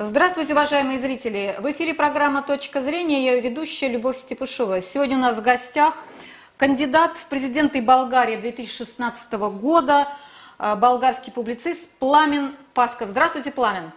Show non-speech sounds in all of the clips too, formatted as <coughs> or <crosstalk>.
Здравствуйте, уважаемые зрители! В эфире программа «Точка зрения». Я ее ведущая Любовь Степушова. Сегодня у нас в гостях кандидат в президенты Болгарии 2016 года, а, болгарский публицист Пламен Пасков. Здравствуйте, Пламен!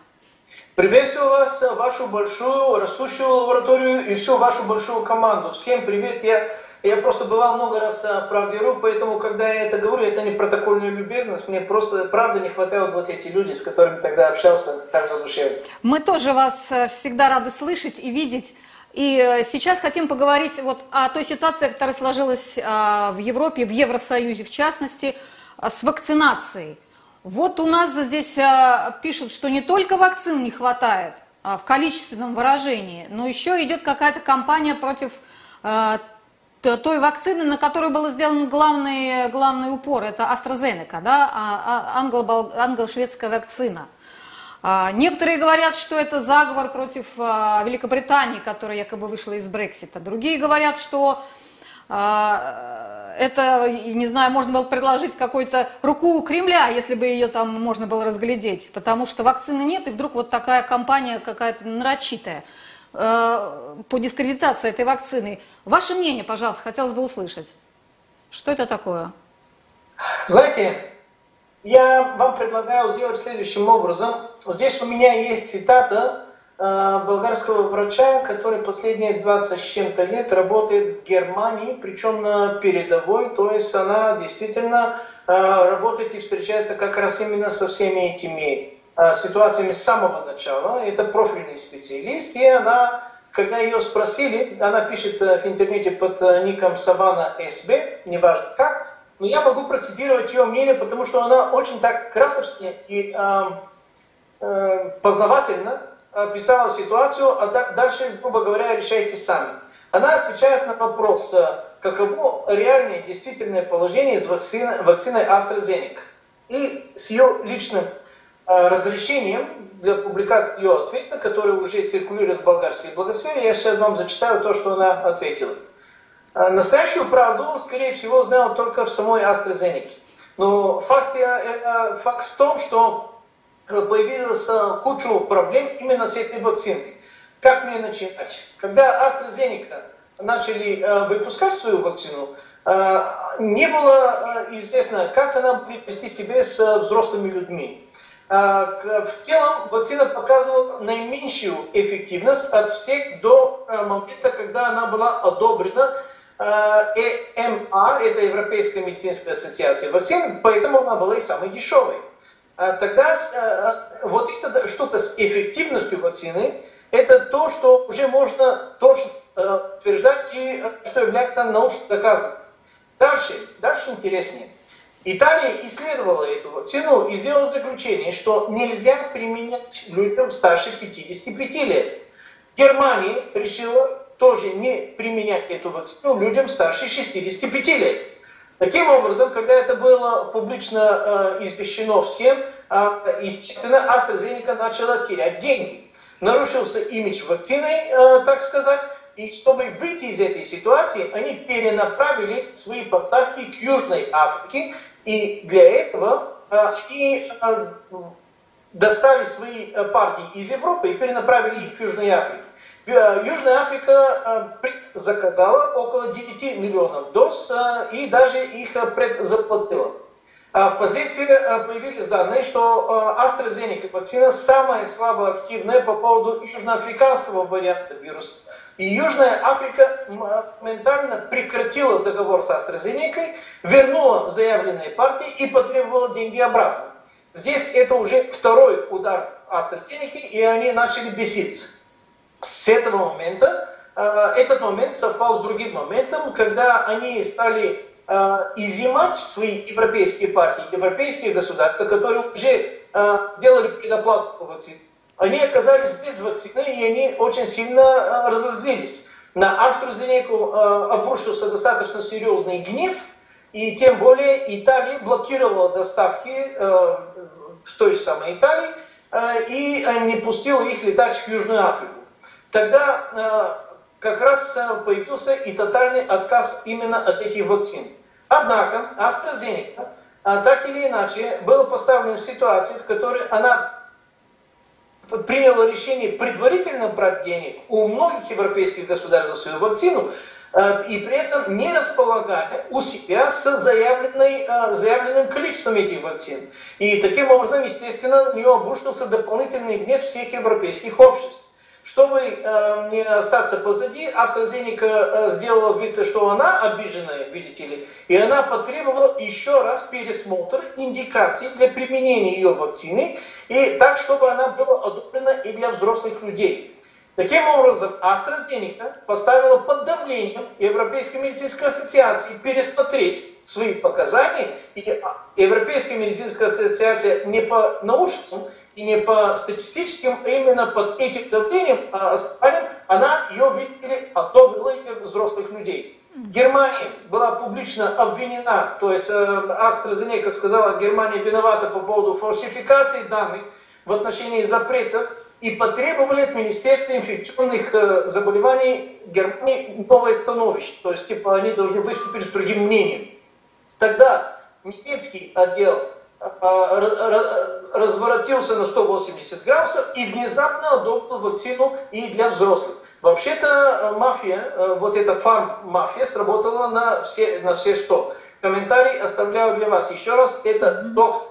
Приветствую вас, вашу большую растущую лабораторию и всю вашу большую команду. Всем привет! Я я просто бывал много раз в Правде.ру, поэтому, когда я это говорю, это не протокольная любезность. Мне просто, правда, не хватает вот эти люди, с которыми тогда общался, так задушевно. Мы тоже вас э, всегда рады слышать и видеть. И э, сейчас хотим поговорить вот о той ситуации, которая сложилась а, в Европе, в Евросоюзе в частности, а, с вакцинацией. Вот у нас здесь а, пишут, что не только вакцин не хватает в количественном выражении, но еще идет какая-то кампания против той вакцины, на которую был сделан главный, главный упор, это AstraZeneca, да, а, а, англо-шведская вакцина. А, некоторые говорят, что это заговор против Великобритании, которая якобы вышла из Брексита. Другие говорят, что это, не знаю, можно было предложить какую-то руку Кремля, если бы ее там можно было разглядеть, потому что вакцины нет, и вдруг вот такая компания какая-то нарочитая. Э, по дискредитации этой вакцины. Ваше мнение, пожалуйста, хотелось бы услышать. Что это такое? Знаете, я вам предлагаю сделать следующим образом. Здесь у меня есть цитата э, болгарского врача, который последние 20 с чем-то лет работает в Германии, причем на передовой, то есть она действительно э, работает и встречается как раз именно со всеми этими ситуациями с самого начала. Это профильный специалист, и она, когда ее спросили, она пишет э, в интернете под э, ником Савана СБ, неважно как, но я могу процитировать ее мнение, потому что она очень так красочно и э, э, познавательно описала ситуацию, а дальше, грубо говоря, решайте сами. Она отвечает на вопрос, каково реальное действительное положение с вакциной, вакциной AstraZeneca. И с ее личным Э, разрешением для публикации ее ответа, который уже циркулирует в болгарской благосфере. Я сейчас вам зачитаю то, что она ответила. Э, настоящую правду, скорее всего, знал только в самой AstraZeneca. Но факт, э, факт в том, что появилась куча проблем именно с этой вакциной. Как мне начинать? Когда AstraZeneca начали выпускать свою вакцину, не было известно, как она будет вести себя с взрослыми людьми. А, в целом вакцина показывала наименьшую эффективность от всех до а, момента, когда она была одобрена а, ЭМА, это Европейская медицинская ассоциация вакцин, поэтому она была и самой дешевой. Тогда вот эта штука с эффективностью вакцины, это то, что уже можно точно утверждать и что является научно доказанным. Дальше, дальше интереснее. Италия исследовала эту вакцину и сделала заключение, что нельзя применять людям старше 55 лет. Германия решила тоже не применять эту вакцину людям старше 65 лет. Таким образом, когда это было публично э, извещено всем, э, естественно, AstraZeneca начала терять деньги. Нарушился имидж вакцины, э, так сказать, и чтобы выйти из этой ситуации, они перенаправили свои поставки к Южной Африке, и для этого они э, достали свои э, партии из Европы и перенаправили их в Южную Африку. Э, Южная Африка заказала около 9 миллионов доз и даже их предзаплатила. Впоследствии появились данные, что AstraZeneca вакцина самая слабо активная по поводу южноафриканского варианта вируса. И Южная Африка моментально прекратила договор с AstraZeneca, вернула заявленные партии и потребовала деньги обратно. Здесь это уже второй удар AstraZeneca, и они начали беситься. С этого момента, э, этот момент совпал с другим моментом, когда они стали э, изымать свои европейские партии, европейские государства, которые уже э, сделали предоплату по вакцине они оказались без вакцины, и они очень сильно э, разозлились. На AstraZeneca э, обрушился достаточно серьезный гнев, и тем более Италия блокировала доставки э, в той же самой Италии и не пустила их летать в Южную Африку. Тогда как раз появился и тотальный отказ именно от этих вакцин. Однако AstraZeneca так или иначе была поставлена в ситуацию, в которой она приняло решение предварительно брать денег у многих европейских государств за свою вакцину, э, и при этом не располагая у себя с заявленной, э, заявленным количеством этих вакцин. И таким образом, естественно, на нее обрушился дополнительный гнев всех европейских обществ. Чтобы э, не остаться позади, AstraZeneca э, сделала вид, что она обиженная, видите ли, и она потребовала еще раз пересмотр индикаций для применения ее вакцины, и так, чтобы она была одобрена и для взрослых людей. Таким образом, AstraZeneca поставила под давлением Европейской медицинской ассоциации пересмотреть свои показания, и Европейская медицинская ассоциация не по научным и не по статистическим, а именно под этим давлением а, она ее, видели, одобрила взрослых людей. Германия была публично обвинена, то есть э, AstraZeneca сказала, Германия виновата по поводу фальсификации данных в отношении запретов и потребовали от Министерства инфекционных э, заболеваний Германии новое становище. То есть, типа, они должны выступить с другим мнением. Тогда немецкий отдел разворотился на 180 градусов и внезапно одобрил вакцину и для взрослых. Вообще-то э, мафия, э, вот эта фарм-мафия сработала на все, на все 100. Комментарий оставляю для вас. Еще раз, это доктор,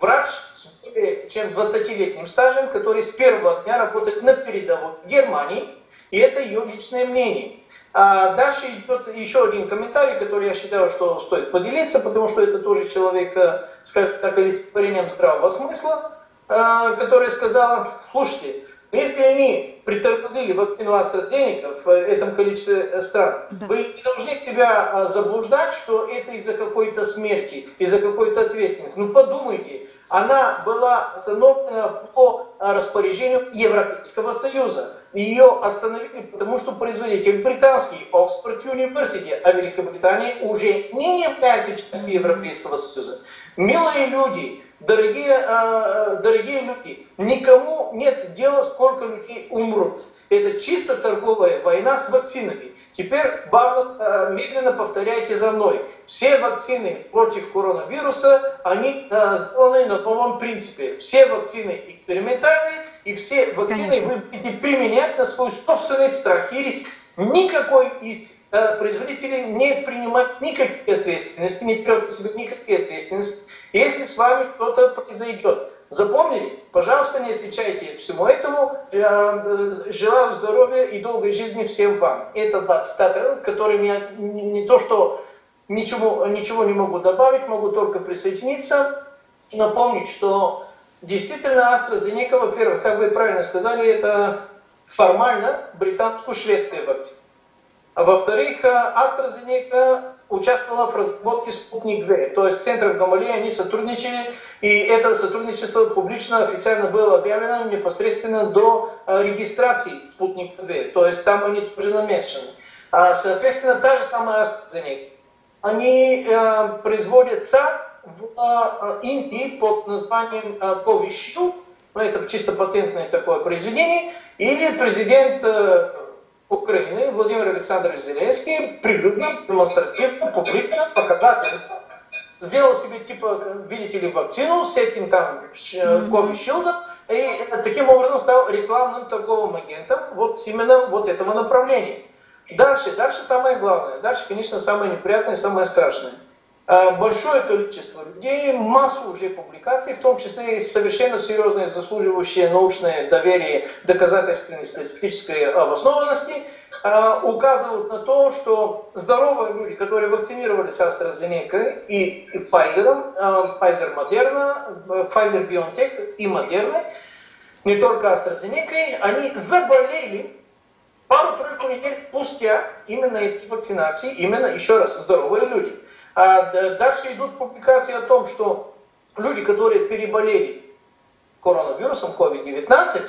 врач с более чем 20-летним стажем, который с первого дня работает на передовой в Германии, и это ее личное мнение. А дальше идет еще один комментарий, который я считаю, что стоит поделиться, потому что это тоже человек, э, скажем так, олицетворением здравого смысла, э, который сказал, слушайте, если они притормозили вакцину AstraZeneca в этом количестве стран, да. вы не должны себя э, заблуждать, что это из-за какой-то смерти, из-за какой-то ответственности. Ну подумайте, она была остановлена по распоряжению Европейского Союза. Ее остановили, потому что производитель британский Oxford University, а Великобритания уже не является частью Европейского Союза. Милые люди, дорогие, э, дорогие люди, никому нет дела, сколько людей умрут. Это чисто торговая война с вакцинами. Теперь э, медленно повторяйте за мной. Все вакцины против коронавируса, они э, сделаны на новом принципе. Все вакцины экспериментальные, и все вакцины Конечно. вы будете применять на свой собственный страх и риск. Никакой из э, производителей не принимает никакие ответственности, не берет на себя никакие ответственности, если с вами что-то произойдет. Запомнили? Пожалуйста, не отвечайте всему этому. Я э, желаю здоровья и долгой жизни всем вам. Это два цитаты, которые я не, то что ничего, ничего не могу добавить, могу только присоединиться напомнить, что действительно AstraZeneca, во-первых, как вы правильно сказали, это формально британско-шведская вакцина. А во-вторых, э, AstraZeneca участвовала в разработке «Спутник В». То есть с центром Гамалеи они сотрудничали, и это сотрудничество публично, официально было объявлено непосредственно до э, регистрации «Спутник В». То есть там они тоже намешаны. А, соответственно, та же самая AstraZeneca. Они э, производятся в Индии под названием Covishield, ну, это чисто патентное такое произведение, и президент э, Украины Владимир Александрович Зеленский прилюдно, демонстративно, публично показал, сделал себе, типа, видите ли, вакцину с этим там Covishield, и таким образом стал рекламным торговым агентом вот именно вот этого направления. Дальше, дальше самое главное, дальше, конечно, самое неприятное, самое страшное – Э, большое количество людей, массу уже публикаций, в том числе и совершенно серьезные, заслуживающие научное доверие доказательственной статистической обоснованности, э, указывают на то, что здоровые люди, которые вакцинировались AstraZeneca и Pfizer, э, Pfizer Moderna, Pfizer BioNTech и Moderna, не только AstraZeneca, они заболели пару-тройку недель спустя именно эти вакцинации, именно, еще раз, здоровые люди. А дальше идут публикации о том, что люди, которые переболели коронавирусом COVID-19,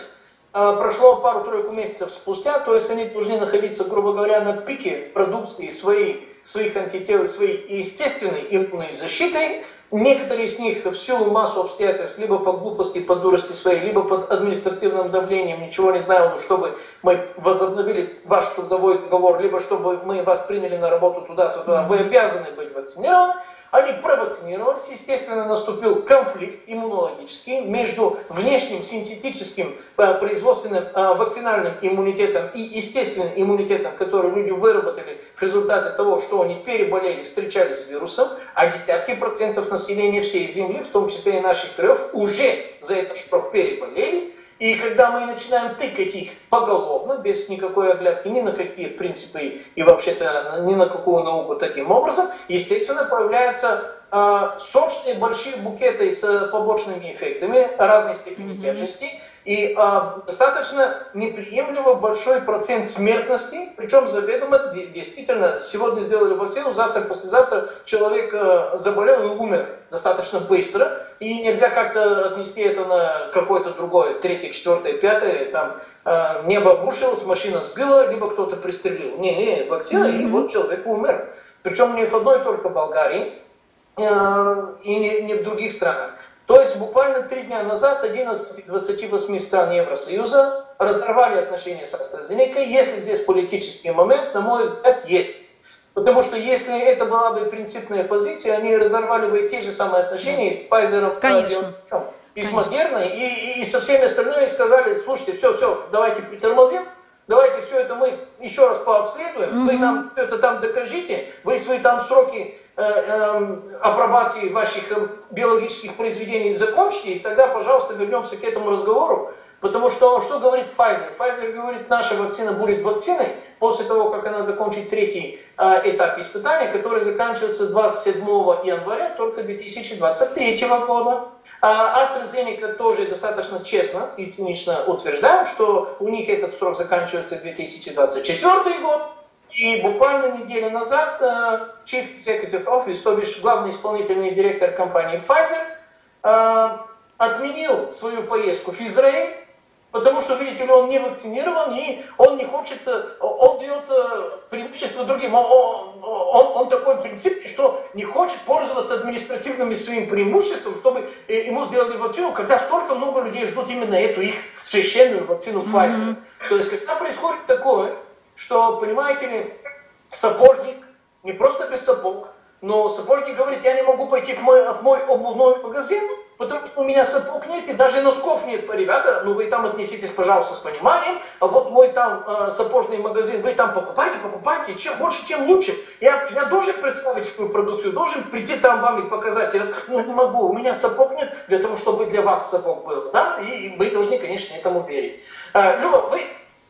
а, прошло пару-тройку месяцев спустя, то есть они должны находиться, грубо говоря, на пике продукции своей, своих антител и своей естественной иммунной защиты, Некоторые из них в силу массу обстоятельств, либо по глупости, по дурости своей, либо под административным давлением, ничего не знаю, чтобы мы возобновили ваш трудовой договор, либо чтобы мы вас приняли на работу туда-туда, вы обязаны быть вакцинированы. Они провакцинировались, естественно, наступил конфликт иммунологический между внешним синтетическим э, производственным э, вакцинальным иммунитетом и естественным иммунитетом, который люди выработали в результате того, что они переболели, встречались с вирусом, а десятки процентов населения всей Земли, в том числе и наших краев, уже за этот срок переболели, и когда мы начинаем тыкать их поголовно, без никакой оглядки ни на какие принципы и вообще-то ни на какую науку таким образом, естественно, появляются э, сочные большие букеты с побочными эффектами разной степени mm-hmm. тяжести и э, достаточно неприемлемо большой процент смертности, причем заведомо действительно сегодня сделали вакцину, завтра, послезавтра человек э, заболел и умер достаточно быстро и нельзя как-то отнести это на какое-то другое, третье, четвертое, пятое, там, э, небо обрушилось, машина сбила, либо кто-то пристрелил. Не, не, вакцина, mm-hmm. и вот человек умер. Причем не в одной только Болгарии, э, и не, не в других странах. То есть буквально три дня назад 11 из 28 стран Евросоюза разорвали отношения с AstraZeneca. Если здесь политический момент, на мой взгляд, есть. Потому что если это была бы принципная позиция, они разорвали бы те же самые отношения с Pfizer, Конечно. и с Модерной, и, и, со всеми остальными сказали, слушайте, все, все, давайте притормозим, давайте все это мы еще раз пообследуем, mm-hmm. вы нам все это там докажите, вы свои там сроки э, э, апробации ваших э, биологических произведений закончите, и тогда, пожалуйста, вернемся к этому разговору. Потому что что говорит Pfizer? Pfizer говорит, наша вакцина будет вакциной после того, как она закончит третий э, этап испытания, который заканчивается 27 января только 2023 года. А AstraZeneca тоже достаточно честно и цинично утверждают, что у них этот срок заканчивается 2024 год. И буквально неделю назад э, Chief Executive Office, то бишь главный исполнительный директор компании Pfizer, э, отменил свою поездку в Израиль Потому что, видите ли, он не вакцинирован, и он не хочет, э, он дает э, преимущество другим. Он, он, он такой принцип, что не хочет пользоваться административными своим преимуществом, чтобы э, ему сделали вакцину, когда столько много людей ждут именно эту их священную вакцину Pfizer. Mm-hmm. То есть, когда происходит такое, что, понимаете ли, сапожник, не просто без сапог, но сапожник говорит, я не могу пойти в мой, в мой обувной магазин, потому что у меня сапог нет и даже носков нет. Ребята, ну вы там отнеситесь, пожалуйста, с пониманием. А вот мой там э, сапожный магазин, вы там покупайте, покупайте. Чем больше, тем лучше. Я, я должен представить свою продукцию, должен прийти там вам и показать. Я сказать, ну не могу, у меня сапог нет для того, чтобы для вас сапог был. Да? И вы должны, конечно, этому верить. Э, Люба, вы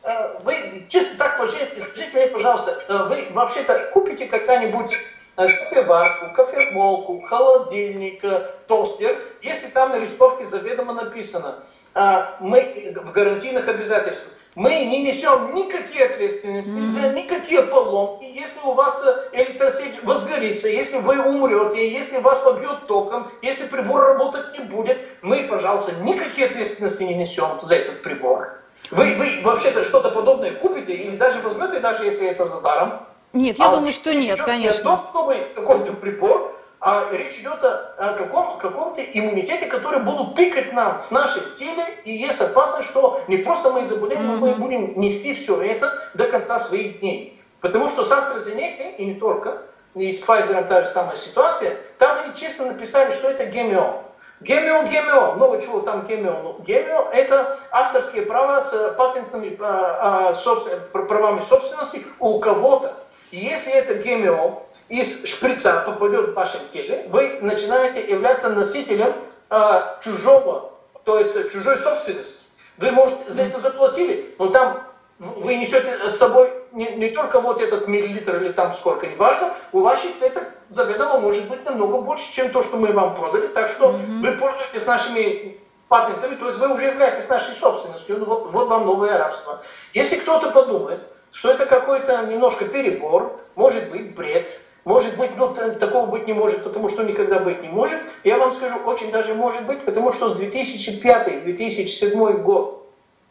э, вы чисто так по-женски, скажите мне, пожалуйста, э, вы вообще-то купите когда-нибудь кофеварку, кофемолку, холодильник, тостер, если там на листовке заведомо написано, а, мы в гарантийных обязательствах, мы не несем никакие ответственности mm-hmm. за никакие поломки. Если у вас э, электросеть возгорится, если вы умрете, если вас побьет током, если прибор работать не будет, мы, пожалуйста, никакие ответственности не несем за этот прибор. Вы, вы вообще-то что-то подобное купите или даже возьмете, даже если это за даром. Нет, я а думаю, что нет, конечно. Не о том, какой-то прибор, а речь идет о, каком, каком-то иммунитете, который будут тыкать нам в нашем теле, и есть опасность, что не просто мы заболеем, но мы будем нести все это до конца своих дней. Потому что с AstraZeneca, и не только, и с Pfizer та же самая ситуация, там они честно написали, что это ГМО. ГМО, ГМО, много чего там ГМО. Но ГМО это авторские права с патентными а, а, собствен, правами собственности у кого-то. И если это ГМО из шприца попадет в вашем теле, вы начинаете являться носителем э, чужого, то есть чужой собственности. Вы, может, за это заплатили, но там вы несете с собой не, не только вот этот миллилитр или там сколько, неважно, у ваших это заведомо может быть намного больше, чем то, что мы вам продали. Так что mm-hmm. вы пользуетесь нашими патентами, то есть вы уже являетесь нашей собственностью. Ну, вот, вот вам новое рабство. Если кто-то подумает, что это какой-то немножко перебор, может быть бред, может быть, ну, такого быть не может, потому что никогда быть не может. Я вам скажу, очень даже может быть, потому что с 2005-2007 год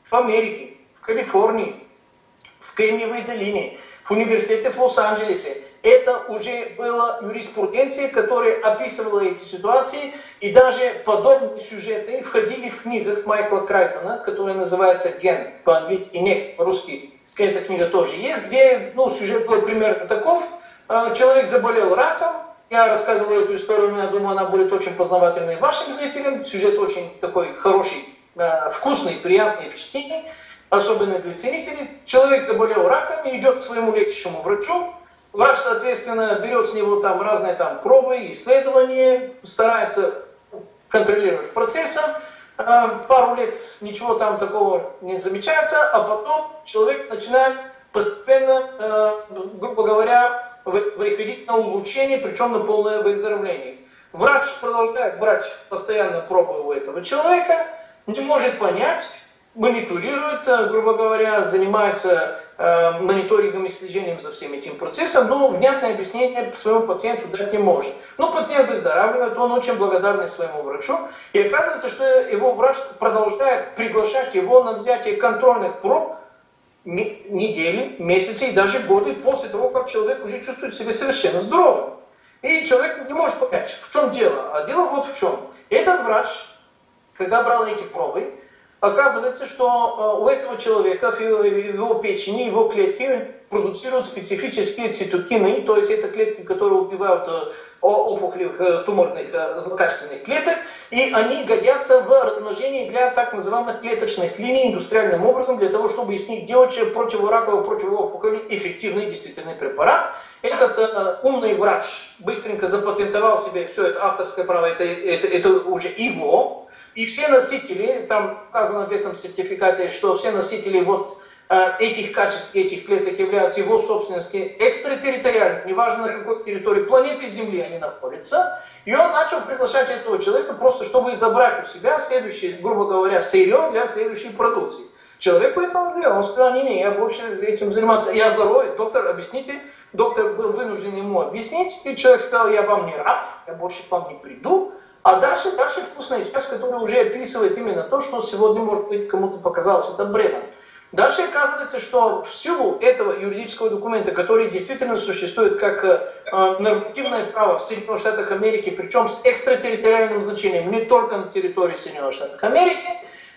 в Америке, в Калифорнии, в Кремниевой долине, в университете в Лос-Анджелесе, это уже была юриспруденция, которая описывала эти ситуации, и даже подобные сюжеты входили в книгах Майкла Крайтона, которая называется «Ген» по-английски, «Next» по-русски, эта книга тоже есть, где ну, сюжет был примерно таков. А, человек заболел раком, Я рассказывал эту историю, но я думаю, она будет очень познавательной вашим зрителям. Сюжет очень такой хороший, э, вкусный, приятный в чтении, особенно для ценителей. Человек заболел раком и идет к своему лечащему врачу. Врач, соответственно, берет с него там разные там пробы, исследования, старается контролировать процессом. Э, пару лет ничего там такого не замечается, а потом человек начинает постепенно, э, грубо говоря, выходить на улучшение, причем на полное выздоровление. Врач продолжает брать постоянно пробы у этого человека, не может понять, мониторирует, э, грубо говоря, занимается э, мониторингом и слежением за всем этим процессом, но внятное объяснение своему пациенту дать не может. Но пациент выздоравливает, он очень благодарный своему врачу, и оказывается, что его врач продолжает приглашать его на взятие контрольных проб недели, месяцы и даже годы после того, как человек уже чувствует себя совершенно здоровым. И человек не может понять, в чем дело. А дело вот в чем. Этот врач, когда брал эти пробы, оказывается, что э, у этого человека в его печени, его клетки продуцируют специфические цитокины, то есть это клетки, которые убивают э, опухолевых э, туморных злокачественных клеток, и они годятся в размножении для так называемых клеточных линий индустриальным образом, для того, чтобы из них делать противораковый, противоопухолевый эффективный действительный препарат. Этот э, умный врач быстренько запатентовал себе все это авторское право, это, это, это уже его, и все носители, там указано в этом сертификате, что все носители вот Э, этих качеств, этих клеток являются его собственностью экстратерриториальных, неважно на какой территории планеты Земли они находятся. И он начал приглашать этого человека просто, чтобы забрать у себя следующее, грубо говоря, сырье для следующей продукции. Человек поэтому говорил, он сказал, не-не, я больше этим заниматься, я здоровый, доктор, объясните. Доктор был вынужден ему объяснить, и человек сказал, я вам не рад, я больше к вам не приду. А дальше, дальше вкусная часть, которая уже описывает именно то, что сегодня, может быть, кому-то показалось это бредом. Дальше оказывается, что в этого юридического документа, который действительно существует как э, нормативное право в Соединенных Штатах Америки, причем с экстратерриториальным значением, не только на территории Соединенных Штатов Америки,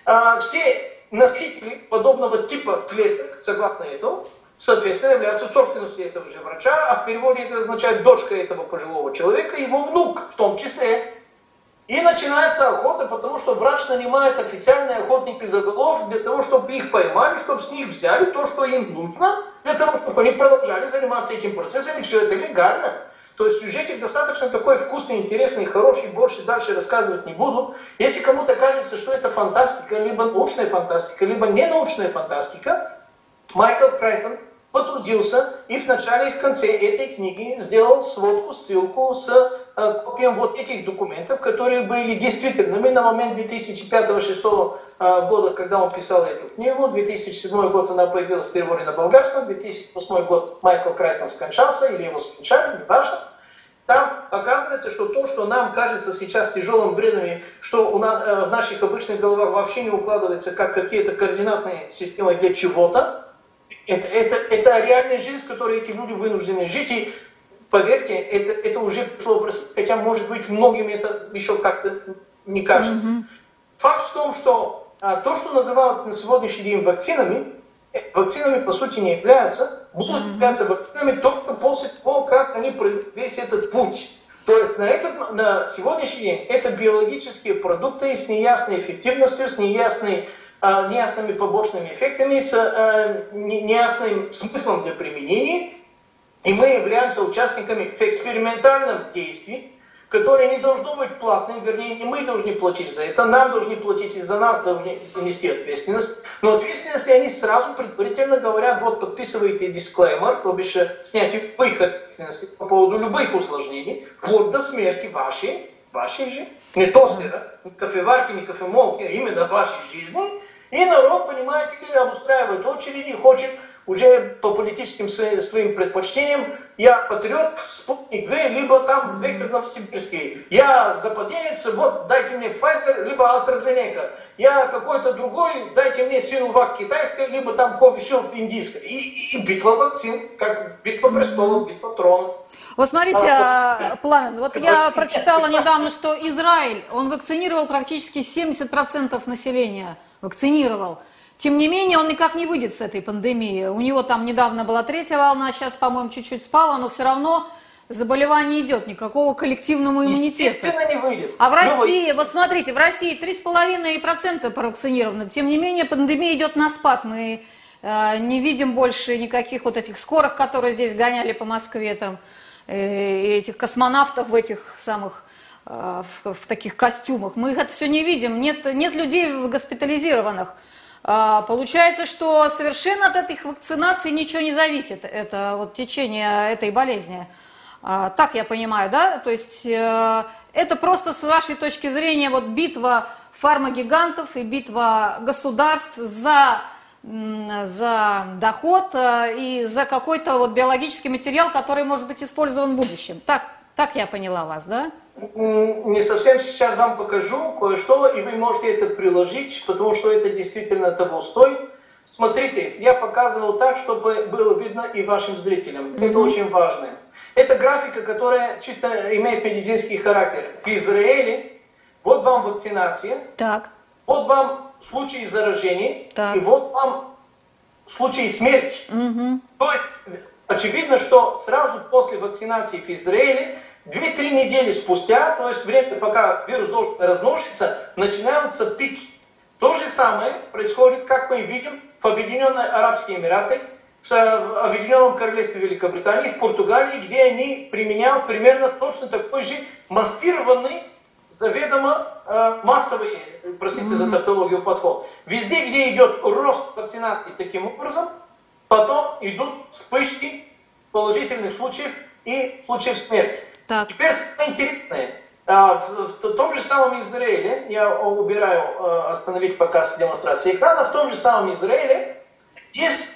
э, все носители подобного типа клеток, согласно этому, соответственно, являются собственностью этого же врача, а в переводе это означает дочка этого пожилого человека, его внук в том числе. И начинается охота, потому что врач нанимает официальные охотники за голов для того, чтобы их поймали, чтобы с них взяли то, что им нужно, для того, чтобы они продолжали заниматься этим процессом, и все это легально. То есть сюжетик достаточно такой вкусный, интересный, хороший, больше дальше рассказывать не буду. Если кому-то кажется, что это фантастика, либо научная фантастика, либо не научная фантастика, Майкл Крайтон потрудился и в начале и в конце этой книги сделал сводку, ссылку с э, копием вот этих документов, которые были действительными на момент 2005-2006 э, года, когда он писал эту книгу. 2007 год она появилась в переводе на болгарском, 2008 год Майкл Крайтон скончался, или его скончали, неважно. Там оказывается, что то, что нам кажется сейчас тяжелым бредом, что у нас, э, в наших обычных головах вообще не укладывается как какие-то координатные системы для чего-то, это, это, это реальная жизнь, с которой эти люди вынуждены жить. И поверьте, это, это уже пришло, хотя, может быть, многим это еще как-то не кажется. Mm-hmm. Факт в том, что а, то, что называют на сегодняшний день вакцинами, э, вакцинами по сути не являются, будут mm-hmm. являться вакцинами только после того, как они весь этот путь. То есть на, этот, на сегодняшний день это биологические продукты с неясной эффективностью, с неясной неясными побочными эффектами, с э, неясным смыслом для применения, и мы являемся участниками в экспериментальном действии, которое не должно быть платным, вернее, не мы должны платить за это, нам должны платить и за нас должны нести ответственность. Но ответственность они сразу предварительно говорят, вот подписывайте дисклеймер, то бишь э, снятие любых ответственностей по поводу любых усложнений, вплоть до смерти вашей, вашей же, не тостера, не кофеварки, не кофемолки, а именно вашей жизни, и народ, понимаете ли, обустраивает очереди, хочет уже по политическим своим предпочтениям, я патриот, спутник 2, либо там Виктор Новосибирский. Я западенец, вот дайте мне Pfizer, либо AstraZeneca. Я какой-то другой, дайте мне Синувак китайская, либо там Covishield индийская. И, и битва вакцин, как битва престолов, битва тронов. Вот смотрите, а, Пламен, вот я прочитала недавно, что Израиль, он вакцинировал практически 70% населения вакцинировал. Тем не менее, он никак не выйдет с этой пандемии. У него там недавно была третья волна, сейчас, по-моему, чуть-чуть спала, но все равно заболевание идет, никакого коллективного иммунитета. Не выйдет. А в России, ну, вот смотрите, в России 3,5% провакцинированы. Тем не менее, пандемия идет на спад. Мы э, не видим больше никаких вот этих скорых, которые здесь гоняли по Москве, там, э, этих космонавтов в этих самых в, в таких костюмах. Мы их это все не видим. Нет, нет людей госпитализированных. А, получается, что совершенно от этих вакцинаций ничего не зависит, это вот течение этой болезни. А, так я понимаю, да? То есть э, это просто с вашей точки зрения вот битва фармагигантов и битва государств за, за доход э, и за какой-то вот биологический материал, который может быть использован в будущем. Так, так я поняла вас, да? Не совсем сейчас вам покажу кое-что, и вы можете это приложить, потому что это действительно того стоит. Смотрите, я показывал так, чтобы было видно и вашим зрителям. Mm-hmm. Это очень важно. Это графика, которая чисто имеет медицинский характер. В Израиле вот вам вакцинация, так. вот вам случаи заражения, так. и вот вам случаи смерти. Угу. То есть очевидно, что сразу после вакцинации в Израиле, 2-3 недели спустя, то есть время, пока вирус должен размножиться, начинаются пики. То же самое происходит, как мы видим, в Объединенных Арабских Эмиратах, в Объединенном Королевстве Великобритании, в Португалии, где они применяют примерно точно такой же массированный, заведомо э, массовый, простите mm-hmm. за тавтологию, подход. Везде, где идет рост вакцинации таким образом, потом идут вспышки положительных случаев и случаев смерти. Так. Теперь самое интересное. А, в, том же самом Израиле, я убираю э, остановить показ демонстрации экрана, в том же самом Израиле есть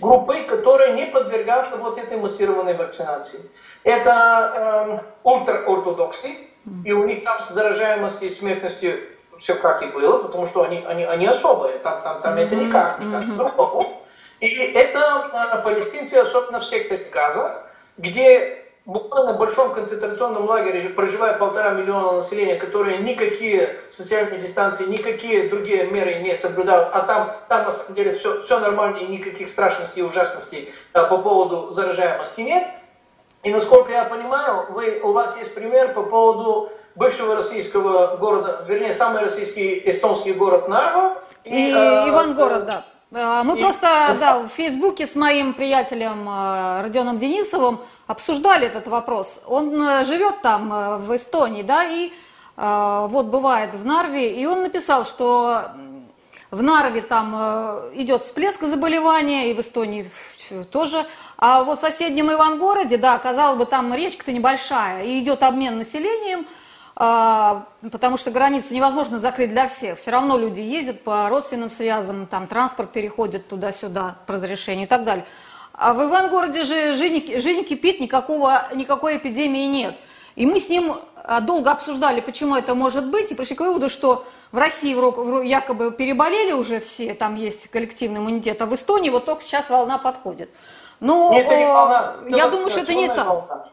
группы, которые не подвергаются вот этой массированной вакцинации. Это э, ультраортодоксы, и у них там с заражаемостью и смертностью все как и было, потому что они, они, они особые, там, там, там это никак, никак mm-hmm. И это э, палестинцы, особенно в секторе Газа, где буквально в большом концентрационном лагере проживает полтора миллиона населения, которые никакие социальные дистанции, никакие другие меры не соблюдают, а там, там на самом деле все, все нормально и никаких страшностей и ужасностей а, по поводу заражаемости нет. И насколько я понимаю, вы, у вас есть пример по поводу бывшего российского города, вернее, самый российский эстонский город Нарва. И, и э, Ивангород, да. А, мы и... просто, да, в Фейсбуке с моим приятелем э, Родионом Денисовым обсуждали этот вопрос. Он э, живет там, э, в Эстонии, да, и э, вот бывает в Нарве, и он написал, что в Нарве там идет всплеск заболевания, и в Эстонии тоже. А вот в соседнем Ивангороде, да, казалось бы, там речка-то небольшая, и идет обмен населением, потому что границу невозможно закрыть для всех. Все равно люди ездят по родственным связям, там транспорт переходит туда-сюда по разрешению и так далее. А в Ивангороде же жизнь, жизнь кипит, никакого, никакой эпидемии нет. И мы с ним а, долго обсуждали, почему это может быть, и пришли к выводу, что в России якобы переболели уже все, там есть коллективный иммунитет, а в Эстонии вот только сейчас волна подходит. Но Нет, это не волна. я думаю, что это не так.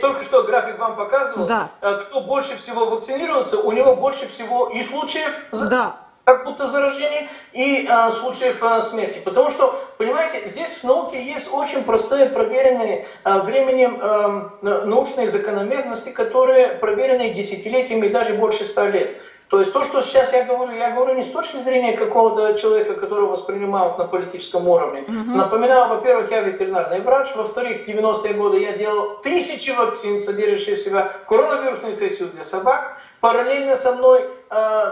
Только что график вам показывал, да. А, кто больше всего вакцинируется, у него больше всего и случаев да как будто заражение и а, случаев а, смерти. Потому что, понимаете, здесь в науке есть очень простые проверенные а, временем а, научные закономерности, которые проверены десятилетиями и даже больше ста лет. То есть то, что сейчас я говорю, я говорю не с точки зрения какого-то человека, которого воспринимают на политическом уровне. Uh-huh. Напоминаю, во-первых, я ветеринарный врач, во-вторых, в 90-е годы я делал тысячи вакцин, содержащих в себя коронавирусную инфекцию для собак. Параллельно со мной э,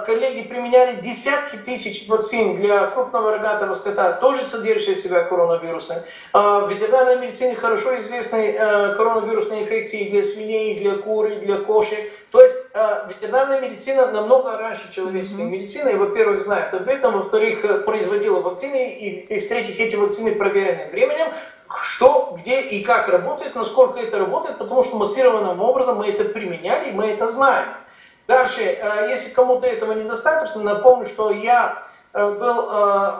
коллеги применяли десятки тысяч вакцин для крупного рогатого скота, тоже содержащие в себя коронавирусы. Э, в ветеринарной медицине хорошо известны э, коронавирусные инфекции для свиней, для кур, для кошек. То есть э, ветеринарная медицина намного раньше человеческой mm-hmm. медицины, во-первых, знает об этом, во-вторых, э, производила вакцины, и, и в-третьих, эти вакцины проверены временем, что, где и как работает, насколько это работает, потому что массированным образом мы это применяли, и мы это знаем. Дальше, э, если кому-то этого недостаточно, напомню, что я э, был э,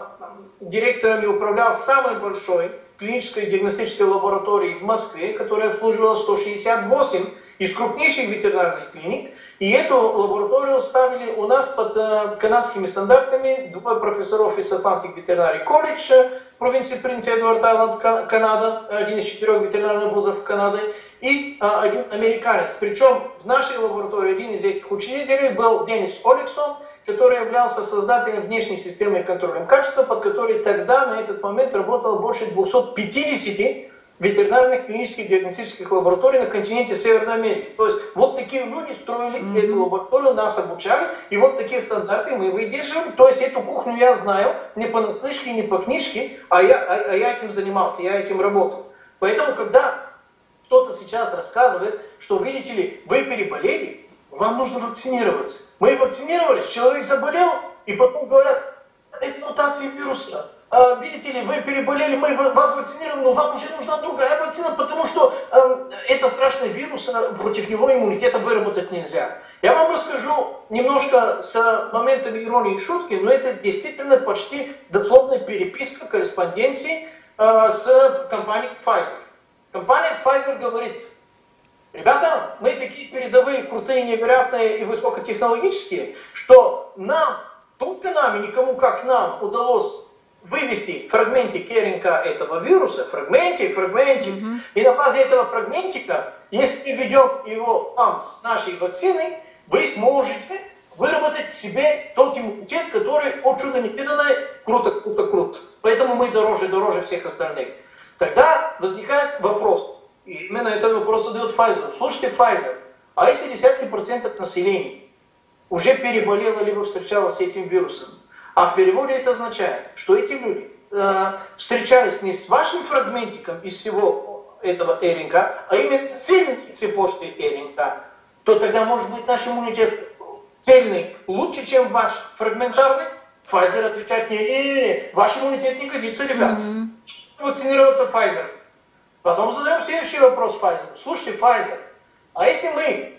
директором и управлял самой большой клинической диагностической лабораторией в Москве, которая обслуживала 168 из крупнейших ветеринарных клиник. И эту лабораторию ставили у нас под канадскими стандартами двое профессоров из Atlantic Veterinary College провинции Принц Эдуард Айленд, Канада, один из четырех ветеринарных вузов Канады, и а, один американец. Причем в нашей лаборатории один из этих учителей был Денис Оликсон, который являлся создателем внешней системы контроля качества, под которой тогда на этот момент работало больше 250 ветеринарных клинических диагностических лабораторий на континенте Северной Америки. То есть вот такие люди строили mm-hmm. эту лабораторию, нас обучали, и вот такие стандарты мы выдерживаем. То есть эту кухню я знаю не понаслышке, не по книжке, а я, а, а я этим занимался, я этим работал. Поэтому, когда кто-то сейчас рассказывает, что, видите ли, вы переболели, вам нужно вакцинироваться. Мы вакцинировались, человек заболел, и потом говорят, это мутация вируса. А, видите ли, вы переболели, мы вас вакцинировали, но вам уже нужна другая вакцина, потому что э, это страшный вирус, а против него иммунитета выработать нельзя. Я вам расскажу немножко с моментами иронии и шутки, но это действительно почти дословная переписка корреспонденции э, с компанией Pfizer. Компания Pfizer говорит, ребята, мы такие передовые, крутые, невероятные и высокотехнологические, что нам, только нам и никому как нам удалось вывести фрагментик РНК этого вируса, фрагментик, фрагментик, mm-hmm. и на базе этого фрагментика, если введем его вам с нашей вакциной, вы сможете выработать в себе тот иммунитет, который от чуда невиданное круто, круто, круто. Поэтому мы дороже, дороже всех остальных. Тогда возникает вопрос, и именно этот вопрос задает Pfizer. Слушайте, Pfizer, а если десятки процентов населения уже переболело либо встречалось с этим вирусом, а в переводе это означает, что эти люди э, встречались не с вашим фрагментиком из всего этого РНК, а именно с цельной цепочкой РНК, то тогда может быть наш иммунитет цельный лучше, чем ваш фрагментарный. Pfizer отвечает, не-не-не, ваш иммунитет не годится, ребят. Mm-hmm. Вакцинироваться Pfizer. Потом задаем следующий вопрос Pfizer. Слушайте, Pfizer, а если мы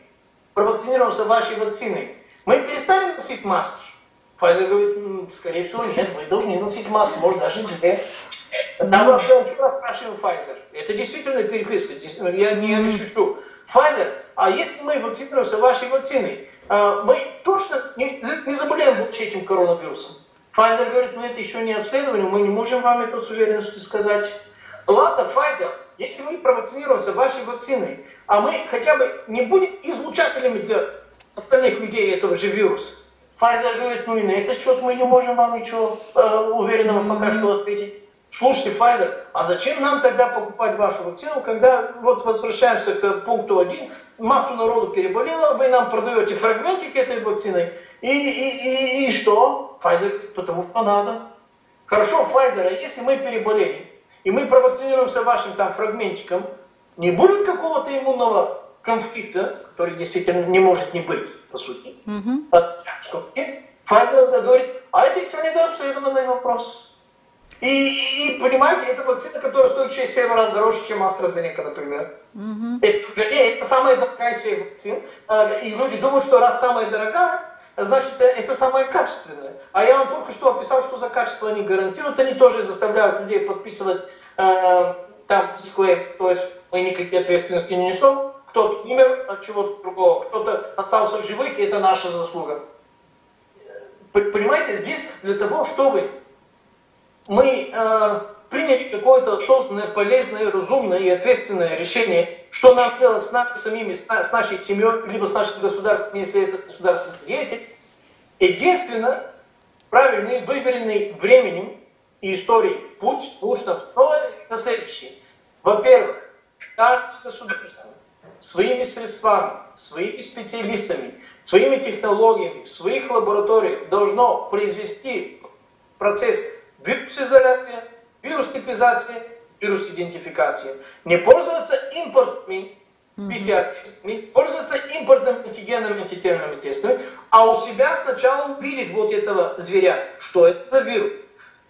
провакцинируемся вашей вакциной, мы перестанем носить маски? Pfizer говорит, скорее всего, нет, мы должны носить маску, может даже две. Там еще раз спрашиваем Pfizer. Это действительно переписка, я не, шучу. Pfizer, а если мы вакцинируемся вашей вакциной, а, мы точно не, не заболеем больше этим коронавирусом? Pfizer говорит, ну это еще не обследование, мы не можем вам это с уверенностью сказать. Ладно, Pfizer, если мы провакцинируемся вашей вакциной, а мы хотя бы не будем излучателями для остальных людей этого же вируса, Pfizer говорит, ну и на этот счет мы не можем вам ничего э, уверенного пока что ответить. Слушайте, Pfizer, а зачем нам тогда покупать вашу вакцину, когда вот возвращаемся к пункту 1, массу народу переболело, вы нам продаете фрагментики этой вакцины, и, и, и, и что? Pfizer, потому что надо. Хорошо, Pfizer, а если мы переболели, и мы провакцинируемся вашим там фрагментиком, не будет какого-то иммунного конфликта, который действительно не может не быть по сути. Mm-hmm. Pfizer говорит, а это еще недообследованный вопрос. И, и, понимаете, это вакцина, которая стоит 6-7 раз дороже, чем AstraZeneca, например. Mm-hmm. Это, это самая дорогая из вакцин. А, и люди думают, что раз самая дорогая, значит, э, это самое качественное. А я вам только что описал, что за качество они гарантируют. Они тоже заставляют людей подписывать э, там дисклейм, то есть мы никакой ответственности не несем кто-то умер от чего-то другого, кто-то остался в живых, и это наша заслуга. Понимаете, здесь для того, чтобы мы э, приняли какое-то созданное, полезное, разумное и ответственное решение, что нам делать с нами самими, с, нашей семьей, либо с нашим государством, если это государственный деятель, единственно правильный, выверенный временем и историей путь нужно это следующий. Во-первых, каждое государство своими средствами, своими специалистами, своими технологиями, в своих лабораториях должно произвести процесс вирус-изоляции, вирус-типизации, вирус-идентификации. Не пользоваться импортными PCR-тестами, пользоваться импортными антигенными антительными тестами, а у себя сначала увидеть вот этого зверя, что это за вирус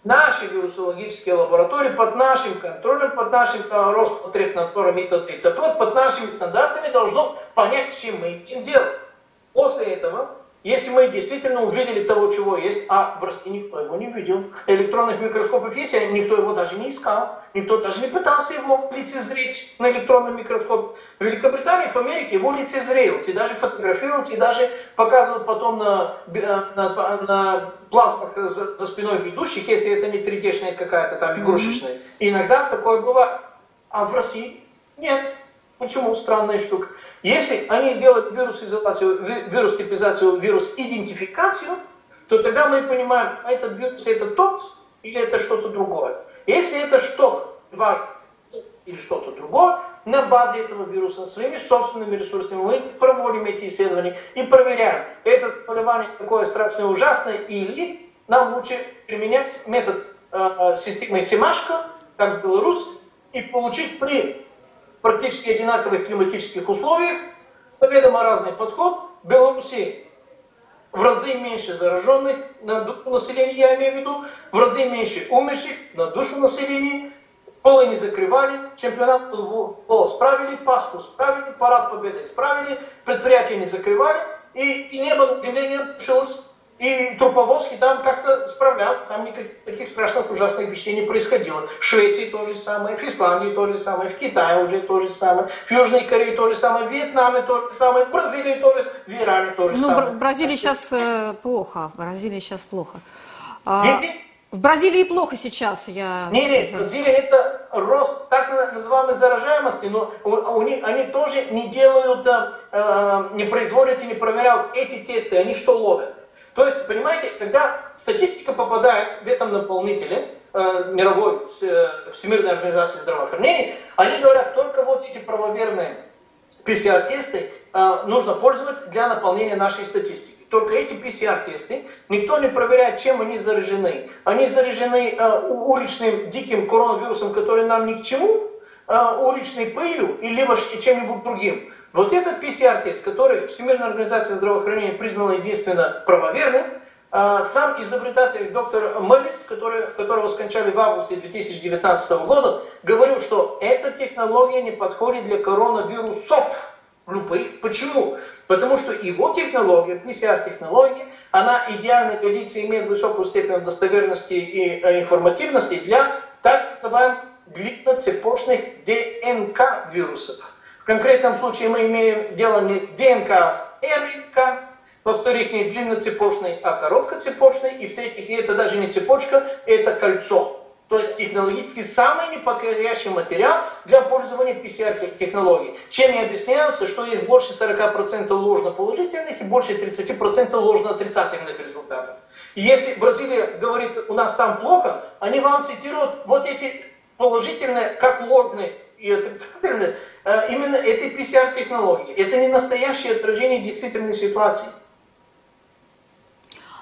наши вирусологические лаборатории под нашим контролем, под нашим Роспотребнадзором и т.д. под нашими стандартами должно понять, с чем мы имеем дело. После этого если мы действительно увидели того, чего есть, а в России никто его не видел. Электронных микроскопов есть, а никто его даже не искал. Никто даже не пытался его лицезреть на электронном микроскопе. В Великобритании, в Америке его лицезреют. И даже фотографируют, и даже показывают потом на, на, на плазмах за, за спиной ведущих, если это не 3D-шная какая-то там игрушечная. Mm-hmm. иногда такое бывает. А в России нет. Почему? Странная штука. Если они сделают вирус-изоляцию, вирус-типизацию, вирус-идентификацию, то тогда мы понимаем, а этот вирус это тот или это что-то другое. Если это что-то важно или что-то другое, на базе этого вируса своими собственными ресурсами мы проводим эти исследования и проверяем, это заболевание такое страшное ужасное или нам лучше применять метод э, системы Симашко, как в Беларуси, и получить при практически одинаковых климатических условиях заведомо разный подход. В Беларуси в разы меньше зараженных на душу населения, я имею в виду, в разы меньше умерших на душу населения, школы не закрывали, чемпионат футбола справили, Пасху справили, парад победы справили, предприятия не закрывали, и, и небо над землей не отшилось. И труповозки там как-то справляют, там никаких таких страшных, ужасных вещей не происходило. В Швеции то же самое, в Исландии то же самое, в Китае уже то же самое, в Южной Корее то же самое, в Вьетнаме то же самое, в Бразилии то же в Иране то же ну, самое. Ну, в Бразилии сейчас э, плохо, в Бразилии сейчас плохо. А, в Бразилии плохо сейчас, я... Нет, нет, в Бразилии это рост так называемой заражаемости, но у, у них, они тоже не делают, э, не производят и не проверяют эти тесты, они что ловят? То есть, понимаете, когда статистика попадает в этом наполнителе, э, мировой э, Всемирной организации здравоохранения, они говорят, только вот эти правоверные PCR-тесты э, нужно пользовать для наполнения нашей статистики. Только эти PCR-тесты, никто не проверяет, чем они заражены. Они заражены э, уличным диким коронавирусом, который нам ни к чему, э, уличной пылью, или чем-нибудь другим. Вот этот PCR-тест, который Всемирная организация здравоохранения признала единственно правоверным, а, сам изобретатель доктор Мэллис, который, которого скончали в августе 2019 года, говорил, что эта технология не подходит для коронавирусов любых. Почему? Потому что его технология, PCR-технология, она идеально годится, имеет высокую степень достоверности и э, информативности для так называемых длинноцепочных ДНК-вирусов. В конкретном случае мы имеем дело не с ДНК, а с РНК. Во-вторых, не длинноцепочный, а короткоцепочный. И в-третьих, это даже не цепочка, это кольцо. То есть технологически самый неподходящий материал для пользования PCR-технологий. Чем и объясняются, что есть больше 40% ложно-положительных и больше 30% ложно-отрицательных результатов. И если Бразилия говорит, у нас там плохо, они вам цитируют вот эти положительные, как ложные и отрицательные, именно этой PCR-технологии. Это не настоящее отражение действительной ситуации.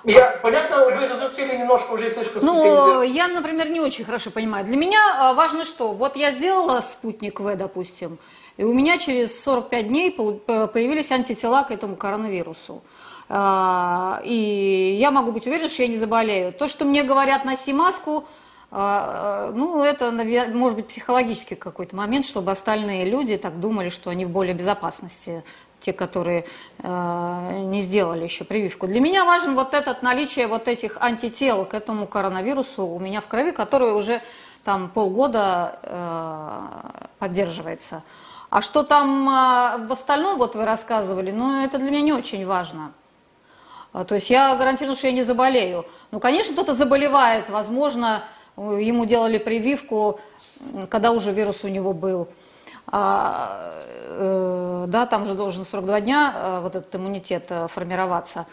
Я, понятно, вы разучили немножко уже слишком Ну, я, например, не очень хорошо понимаю. Для меня э, важно что? Вот я сделала спутник В, допустим, и у меня через 45 дней появились антитела к этому коронавирусу. Э, и я могу быть уверена, что я не заболею. То, что мне говорят, носи маску, а, а, ну, это, может быть, психологический какой-то момент, чтобы остальные люди так думали, что они в более безопасности, те, которые э, не сделали еще прививку. Для меня важен вот этот наличие вот этих антител к этому коронавирусу у меня в крови, который уже там полгода э, поддерживается. А что там э, в остальном, вот вы рассказывали, ну, это для меня не очень важно. То есть я гарантирую, что я не заболею. Ну, конечно, кто-то заболевает, возможно, ему делали прививку, когда уже вирус у него был. А, э, да, там же должен 42 дня э, вот этот иммунитет э, формироваться.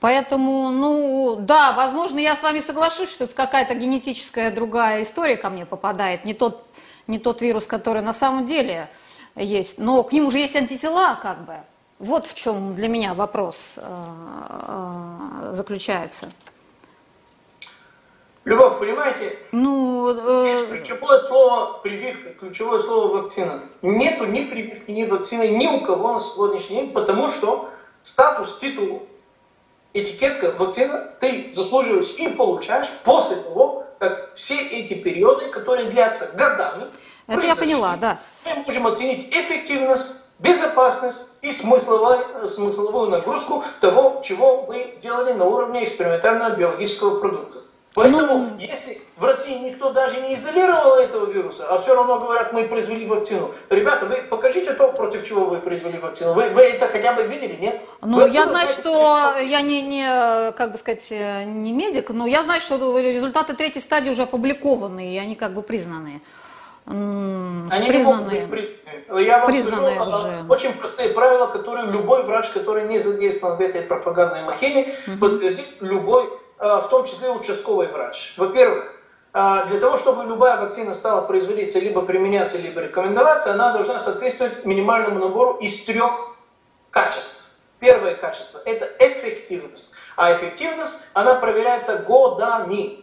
Поэтому, ну, да, возможно, я с вами соглашусь, что это какая-то генетическая другая история ко мне попадает, не тот, не тот вирус, который на самом деле есть, но к ним уже есть антитела, как бы. Вот в чем для меня вопрос заключается. Любовь, понимаете? Ну, э... ключевое слово прививка, ключевое слово вакцина. Нету ни прививки, ни вакцины ни у кого на сегодняшний день, потому что статус, титул, этикетка, вакцина ты заслуживаешь и получаешь после того, как все эти периоды, которые длятся годами, это я поняла, да. Мы можем оценить эффективность, безопасность и смысловую, смысловую нагрузку того, чего вы делали на уровне экспериментального биологического продукта. Поэтому, ну... если в России никто даже не изолировал этого вируса, а все равно говорят, мы произвели вакцину. Ребята, вы покажите то, против чего вы произвели вакцину. Вы, вы это хотя бы видели, нет? Ну, вы я знаю, что я не, не, как бы сказать, не медик, но я знаю, что результаты третьей стадии уже опубликованы, и они как бы признаны. Они признанные. могут. Я вам признанные скажу уже. очень простые правила, которые любой врач, который не задействован в этой пропагандной махине, угу. подтвердит любой, в том числе участковый врач. Во-первых, а, для того, чтобы любая вакцина стала производиться, либо применяться, либо рекомендоваться, она должна соответствовать минимальному набору из трех качеств. Первое качество – это эффективность. А эффективность, она проверяется годами.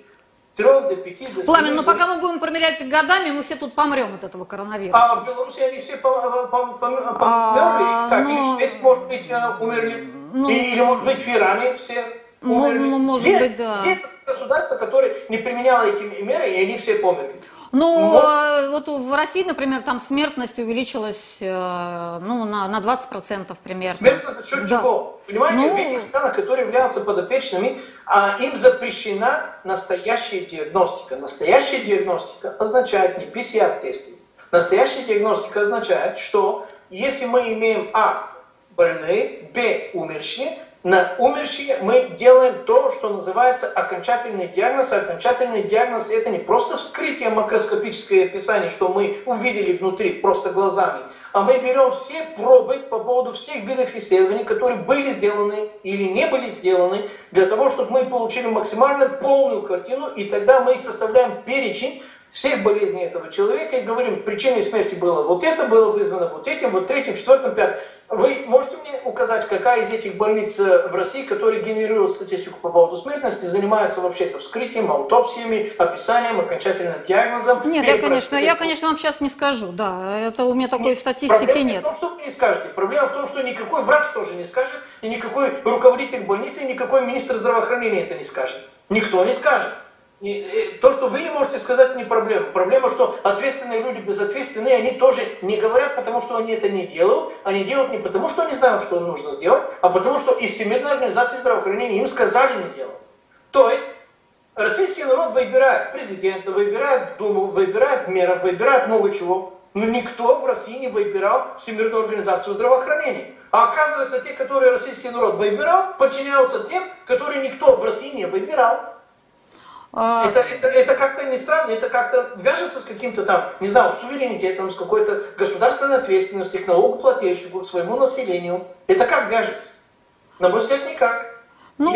Трех до пяти, до Пламен, но пока мы будем проверять годами, мы все тут помрем от этого коронавируса. А в Беларуси они все померли? А, как? Ну, Или Швеция, может быть, э, умерли? Ну, Или, может быть, в Иране все умерли? Ну, может где, быть, да. Где государство, которое не применяло эти меры, и они все померли? Ну, вот. вот в России, например, там смертность увеличилась э, ну, на, на 20% примерно. Смертность за счет да. чего? Понимаете, ну... в этих странах, которые являются подопечными, а им запрещена настоящая диагностика. Настоящая диагностика означает не PCR-тесты. Настоящая диагностика означает, что если мы имеем А, больные, Б, умершие, на умершие мы делаем то, что называется окончательный диагноз. А окончательный диагноз это не просто вскрытие макроскопическое описание, что мы увидели внутри просто глазами, а мы берем все пробы по поводу всех видов исследований, которые были сделаны или не были сделаны, для того, чтобы мы получили максимально полную картину, и тогда мы составляем перечень всех болезней этого человека и говорим, причиной смерти было вот это, было вызвано вот этим, вот третьим, четвертым, пятым. Вы можете мне указать, какая из этих больниц э, в России, которые генерируют статистику по поводу смертности, занимается вообще-то вскрытием, аутопсиями, описанием, окончательным диагнозом? Нет, я, конечно, я, конечно, вам сейчас не скажу, да, это у меня такой нет, статистики проблема нет. Проблема в том, что вы не скажете, проблема в том, что никакой врач тоже не скажет, и никакой руководитель больницы, и никакой министр здравоохранения это не скажет. Никто не скажет. То, что вы не можете сказать, не проблема. Проблема, что ответственные люди безответственные, они тоже не говорят, потому что они это не делают. Они делают не потому, что они знают, что нужно сделать, а потому что из Всемирной организации здравоохранения им сказали не делать. То есть российский народ выбирает президента, выбирает Думу, выбирает мэров, выбирает много чего. Но никто в России не выбирал Всемирную организацию здравоохранения. А оказывается, те, которые российский народ выбирал, подчиняются тем, которые никто в России не выбирал. А... Это, это, это как-то не странно, это как-то вяжется с каким-то там, не знаю, суверенитетом, с какой-то государственной ответственностью к налогоплательщику, к своему населению. Это как вяжется? На мой взгляд, никак. Ну,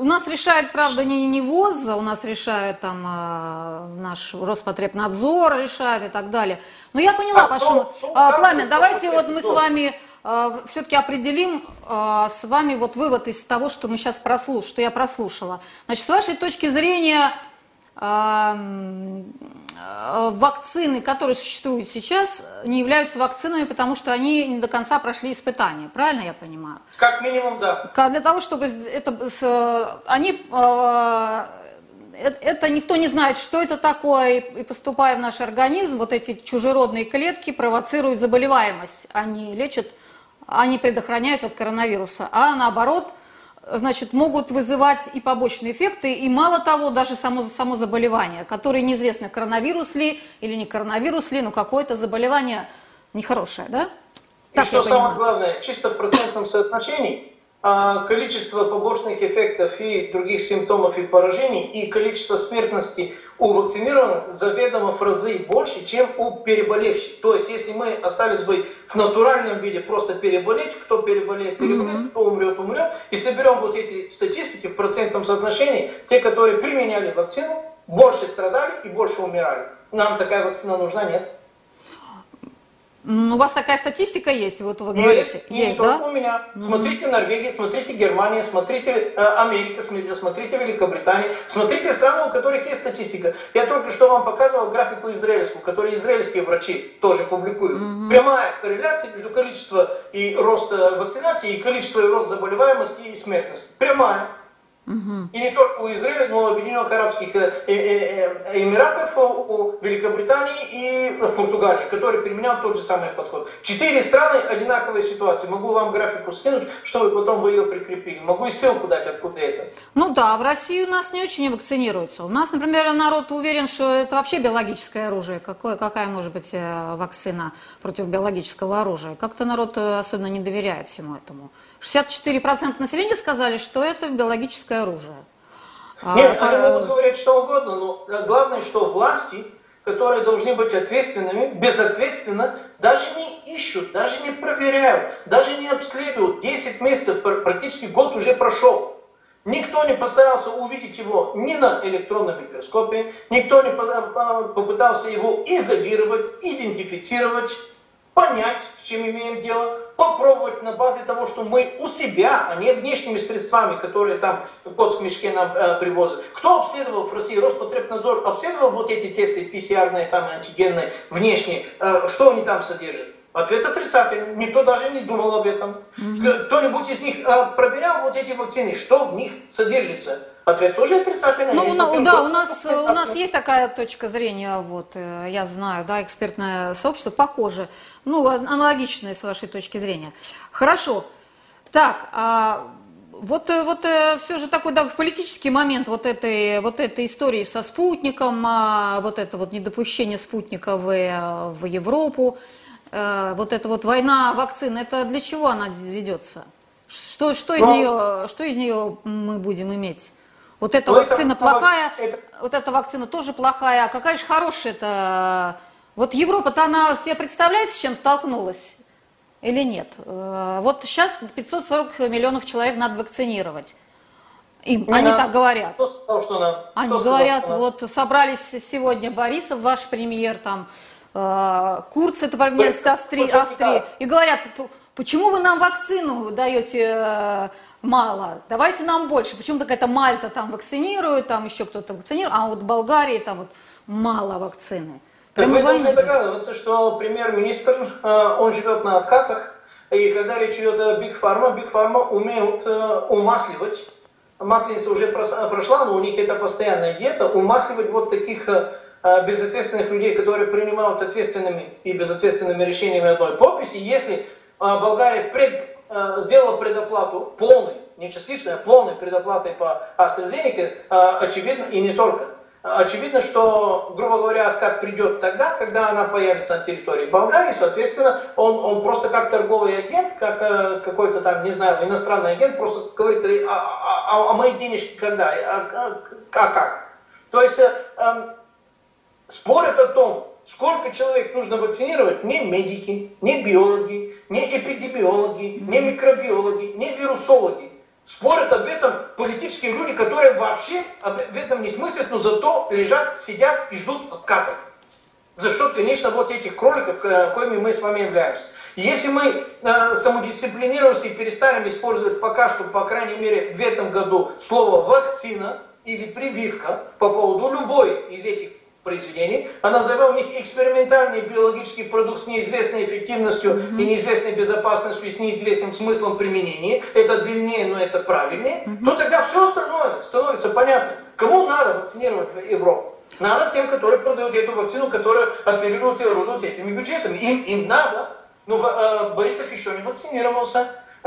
у нас решает, правда, не, не ВОЗ, у нас решает там э, наш Роспотребнадзор решает и так далее. Но я поняла, а Пашу. А, Пламя, давайте вот мы с вами все-таки определим э, с вами вот вывод из того, что мы сейчас прослушали, что я прослушала. Значит, с вашей точки зрения, э, вакцины, которые существуют сейчас, не являются вакцинами, потому что они не до конца прошли испытания. Правильно я понимаю? Как минимум, да. Для того, чтобы это, они это никто не знает, что это такое, и поступая в наш организм, вот эти чужеродные клетки провоцируют заболеваемость, они лечат они предохраняют от коронавируса, а наоборот, значит, могут вызывать и побочные эффекты, и мало того, даже само, само заболевание, которое неизвестно, коронавирус ли или не коронавирус ли, но какое-то заболевание нехорошее, да? И так что самое главное, чисто в процентном соотношении, количество побочных эффектов и других симптомов и поражений и количество смертности у вакцинированных заведомо в разы больше, чем у переболевших. То есть, если мы остались бы в натуральном виде просто переболеть, кто переболеет, переболеет, mm-hmm. кто умрет, умрет, и соберем вот эти статистики в процентном соотношении, те, которые применяли вакцину, больше страдали и больше умирали. Нам такая вакцина нужна, нет? У вас такая статистика есть, вот вы говорите. Есть, есть да? у меня. Смотрите Норвегия, смотрите Германия, смотрите э, Америка, смотрите Великобритания, смотрите страны, у которых есть статистика. Я только что вам показывал графику израильскую, которую израильские врачи тоже публикуют. Mm-hmm. Прямая корреляция между количеством и роста вакцинации и количеством и рост заболеваемости и смертности. Прямая. Угу. И не только у Израиля, но и у Объединенных Арабских э, э, э, Эмиратов, у Великобритании и Португалии, которые применяют тот же самый подход. Четыре страны одинаковой ситуации. Могу вам графику скинуть, чтобы потом вы ее прикрепили. Могу и ссылку дать, откуда это. Ну да, в России у нас не очень вакцинируются. У нас, например, народ уверен, что это вообще биологическое оружие. Какое, какая может быть вакцина против биологического оружия? Как-то народ особенно не доверяет всему этому. 64% населения сказали, что это биологическое оружие. Нет, а, они могут говорить что угодно, но главное, что власти которые должны быть ответственными, безответственно, даже не ищут, даже не проверяют, даже не обследуют. 10 месяцев, практически год уже прошел. Никто не постарался увидеть его ни на электронном микроскопе, никто не а, попытался его изолировать, идентифицировать, понять, с чем имеем дело, попробовать на базе того, что мы у себя, а не внешними средствами, которые там кот в мешке нам э, привозят. Кто обследовал в России? Роспотребнадзор обследовал вот эти тесты PCR, там, антигенные, внешние, э, что они там содержат? Ответ отрицательный. Никто даже не думал об этом. Кто-нибудь из них э, проверял вот эти вакцины, что в них содержится? Ответ тоже отрицательный. Ну, на, да, у нас, у нас есть такая точка зрения, вот, э, я знаю, да, экспертное сообщество похоже, ну, аналогичное с вашей точки зрения. Хорошо. Так, а вот, э, вот все же такой, да, в политический момент вот этой, вот этой истории со спутником, а, вот это вот недопущение спутника в, в Европу, Э, вот эта вот война вакцин, это для чего она ведется? Что, что, из, нее, что из нее мы будем иметь? Вот эта ну, вакцина это, плохая, это... вот эта вакцина тоже плохая, а какая же хорошая это? Вот Европа-то она себе представляет, с чем столкнулась или нет? Э, вот сейчас 540 миллионов человек надо вакцинировать. Им, они так говорят. Кто сказал, что надо? Они Кто говорят, сказал, вот собрались сегодня Борисов, ваш премьер, там, Курц, это премьер Австрии, Австрии, и говорят, почему вы нам вакцину даете э, мало, давайте нам больше. Почему какая-то Мальта там вакцинирует, там еще кто-то вакцинирует, а вот в Болгарии там вот мало вакцины. Так вы должны догадываться, что премьер-министр, э, он живет на откатах, и когда речь идет о Big Pharma, Big Pharma умеют э, умасливать. Масленица уже прошла, но у них это постоянная диета, умасливать вот таких Э, безответственных людей, которые принимают ответственными и безответственными решениями одной подписи, если э, Болгария пред, э, сделала предоплату полной, не частичной, а полной предоплатой по AstraZeneca, очевидно, и не только. Очевидно, что, грубо говоря, откат придет тогда, когда она появится на территории Болгарии, соответственно, он, он просто как торговый агент, как какой-то там, не знаю, иностранный агент, просто говорит, а, а, а, а мои денежки когда, а, а, а как? То есть эм, спорят о том, сколько человек нужно вакцинировать, не медики, не биологи, не эпидемиологи, не микробиологи, не вирусологи. Спорят об этом политические люди, которые вообще в этом не смыслят, но зато лежат, сидят и ждут отката. За счет, конечно, вот этих кроликов, коими мы с вами являемся. если мы э, самодисциплинируемся и перестанем использовать пока что, по крайней мере, в этом году слово вакцина или прививка по поводу любой из этих произведений, а назовем их экспериментальный биологический продукт с неизвестной эффективностью mm-hmm. и неизвестной безопасностью и с неизвестным смыслом применения, это длиннее, но это правильнее, mm-hmm. то тогда все остальное становится понятно. Кому надо вакцинировать Европу? Надо тем, которые продают эту вакцину, которые оперируют и орудуют этими бюджетами. Им, им надо. Но ну, э, Борисов еще не вакцинировался.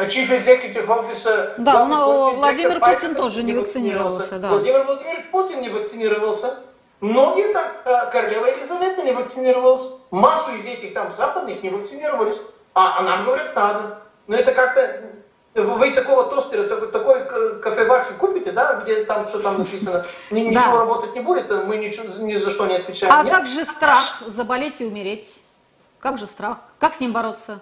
Чиф Executive Officer... Да, но Владимир Путин тоже не вакцинировался. вакцинировался да. Владимир Владимирович Путин не вакцинировался. Многие так, э, королева Елизавета не вакцинировалась, массу из этих там западных не вакцинировались, а, а нам говорят надо. Но это как-то, вы такого тостера, такой, такой кофеварки купите, да, где там что там написано, ничего да. работать не будет, мы ничего, ни за что не отвечаем. А Нет? как же страх заболеть и умереть? Как же страх? Как с ним бороться?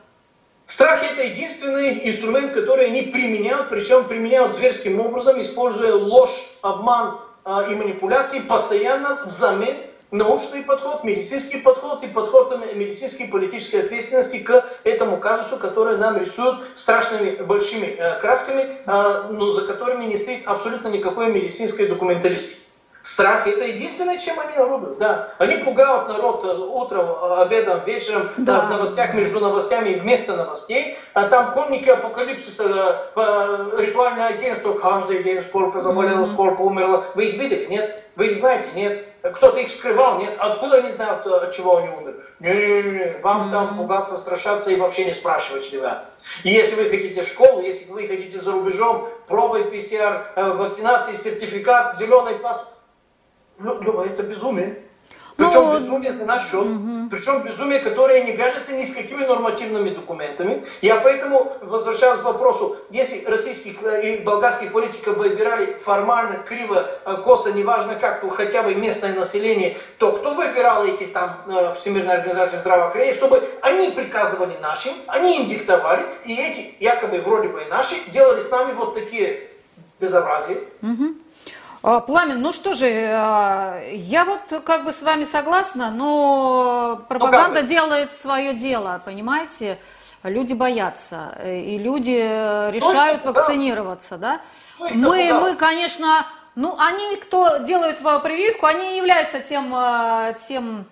Страх это единственный инструмент, который они применяют, причем применяют зверским образом, используя ложь, обман, а, и манипуляции постоянно взамен научный подход, медицинский подход и подход медицинской и политической ответственности к этому казусу, который нам рисуют страшными большими э, красками, а, но за которыми не стоит абсолютно никакой медицинской документалистики. Страх – это единственное, чем они орудуют. Да. Они пугают народ э, утром, э, обедом, вечером, да. в новостях, между новостями и вместо новостей. А там комники апокалипсиса, э, ритуальное агентство, каждый день сколько заболело, сколько умерло. Вы их видели? Нет. Вы их знаете? Нет. Кто-то их вскрывал? Нет. Откуда они знают, от чего они умерли? Не-не-не, вам mm-hmm. там пугаться, страшаться и вообще не спрашивать, ребят. И если вы хотите в школу, если вы хотите за рубежом, пробой ПЦР, вакцинации, сертификат, зеленый паспорт, Люба, это безумие. Причем ну, безумие за наш счет, угу. причем безумие, которое не вяжется ни с какими нормативными документами. Я поэтому возвращаюсь к вопросу, если российских и болгарских политиков выбирали формально, криво, э, косо, неважно как, то хотя бы местное население, то кто выбирал эти там э, Всемирная организация здравоохранения, чтобы они приказывали нашим, они им диктовали, и эти якобы вроде бы и наши делали с нами вот такие безобразия. Угу. А, Пламен, ну что же, а, я вот как бы с вами согласна, но пропаганда ну, делает свое дело, понимаете? Люди боятся, и люди решают Точно, вакцинироваться, да? да? Мы, мы, конечно, ну, они, кто делают прививку, они являются тем, тем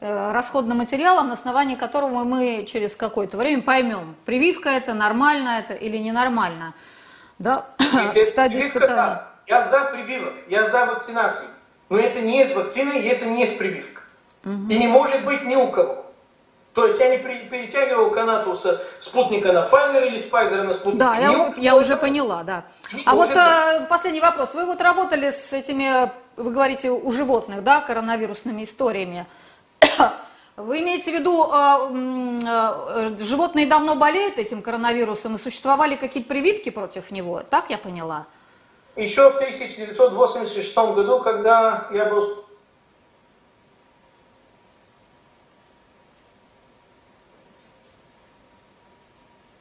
э, расходным материалом, на основании которого мы через какое-то время поймем, прививка это нормально это или ненормально. Да, стадия испытания. Я за прививок, я за вакцинацию. Но это не есть вакцина и это не есть прививка. Угу. И не может быть ни у кого. То есть я не перетягиваю канату с спутника на Pfizer или с Pfizer на спутник. Да, я, я уже поняла, да. а вот э, последний вопрос. Вы вот работали с этими, вы говорите, у животных, да, коронавирусными историями. <coughs> Вы имеете в виду, э, э, животные давно болеют этим коронавирусом и существовали какие-то прививки против него? Так я поняла? Еще в 1986 году, когда я был